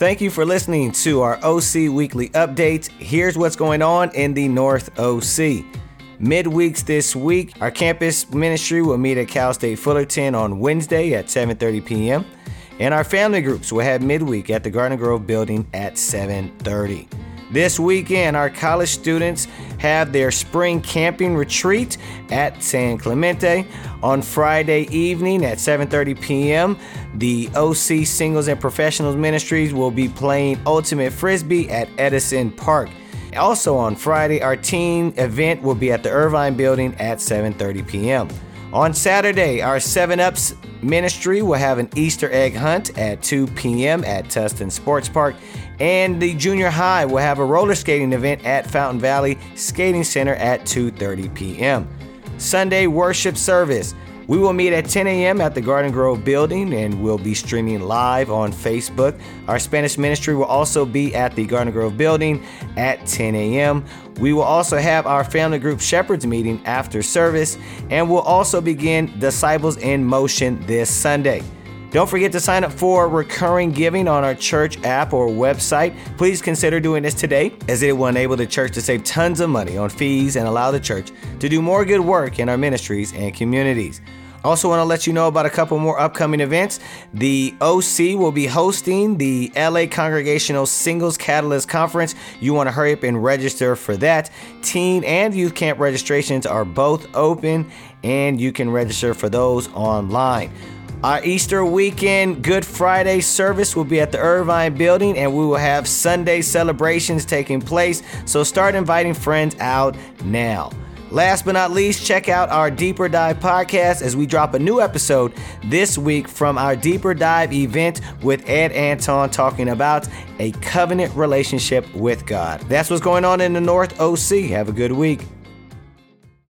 Thank you for listening to our OC Weekly Update. Here's what's going on in the North OC. Midweeks this week, our campus ministry will meet at Cal State Fullerton on Wednesday at 7:30 p.m. And our family groups will have midweek at the Garden Grove building at 7:30. This weekend, our college students have their spring camping retreat at San Clemente. On Friday evening at 7:30 p.m., the OC Singles and Professionals Ministries will be playing Ultimate Frisbee at Edison Park. Also on Friday, our teen event will be at the Irvine Building at 7:30 p.m. On Saturday, our 7 Ups ministry will have an Easter egg hunt at 2 p.m. at Tustin Sports Park, and the junior high will have a roller skating event at Fountain Valley Skating Center at 2:30 p.m. Sunday worship service. We will meet at 10 a.m. at the Garden Grove building and we'll be streaming live on Facebook. Our Spanish ministry will also be at the Garden Grove building at 10 a.m. We will also have our family group shepherds meeting after service and we'll also begin Disciples in Motion this Sunday. Don't forget to sign up for recurring giving on our church app or website. Please consider doing this today, as it will enable the church to save tons of money on fees and allow the church to do more good work in our ministries and communities. Also, want to let you know about a couple more upcoming events. The OC will be hosting the LA Congregational Singles Catalyst Conference. You want to hurry up and register for that. Teen and youth camp registrations are both open, and you can register for those online. Our Easter weekend Good Friday service will be at the Irvine building and we will have Sunday celebrations taking place. So start inviting friends out now. Last but not least, check out our Deeper Dive podcast as we drop a new episode this week from our Deeper Dive event with Ed Anton talking about a covenant relationship with God. That's what's going on in the North OC. Have a good week.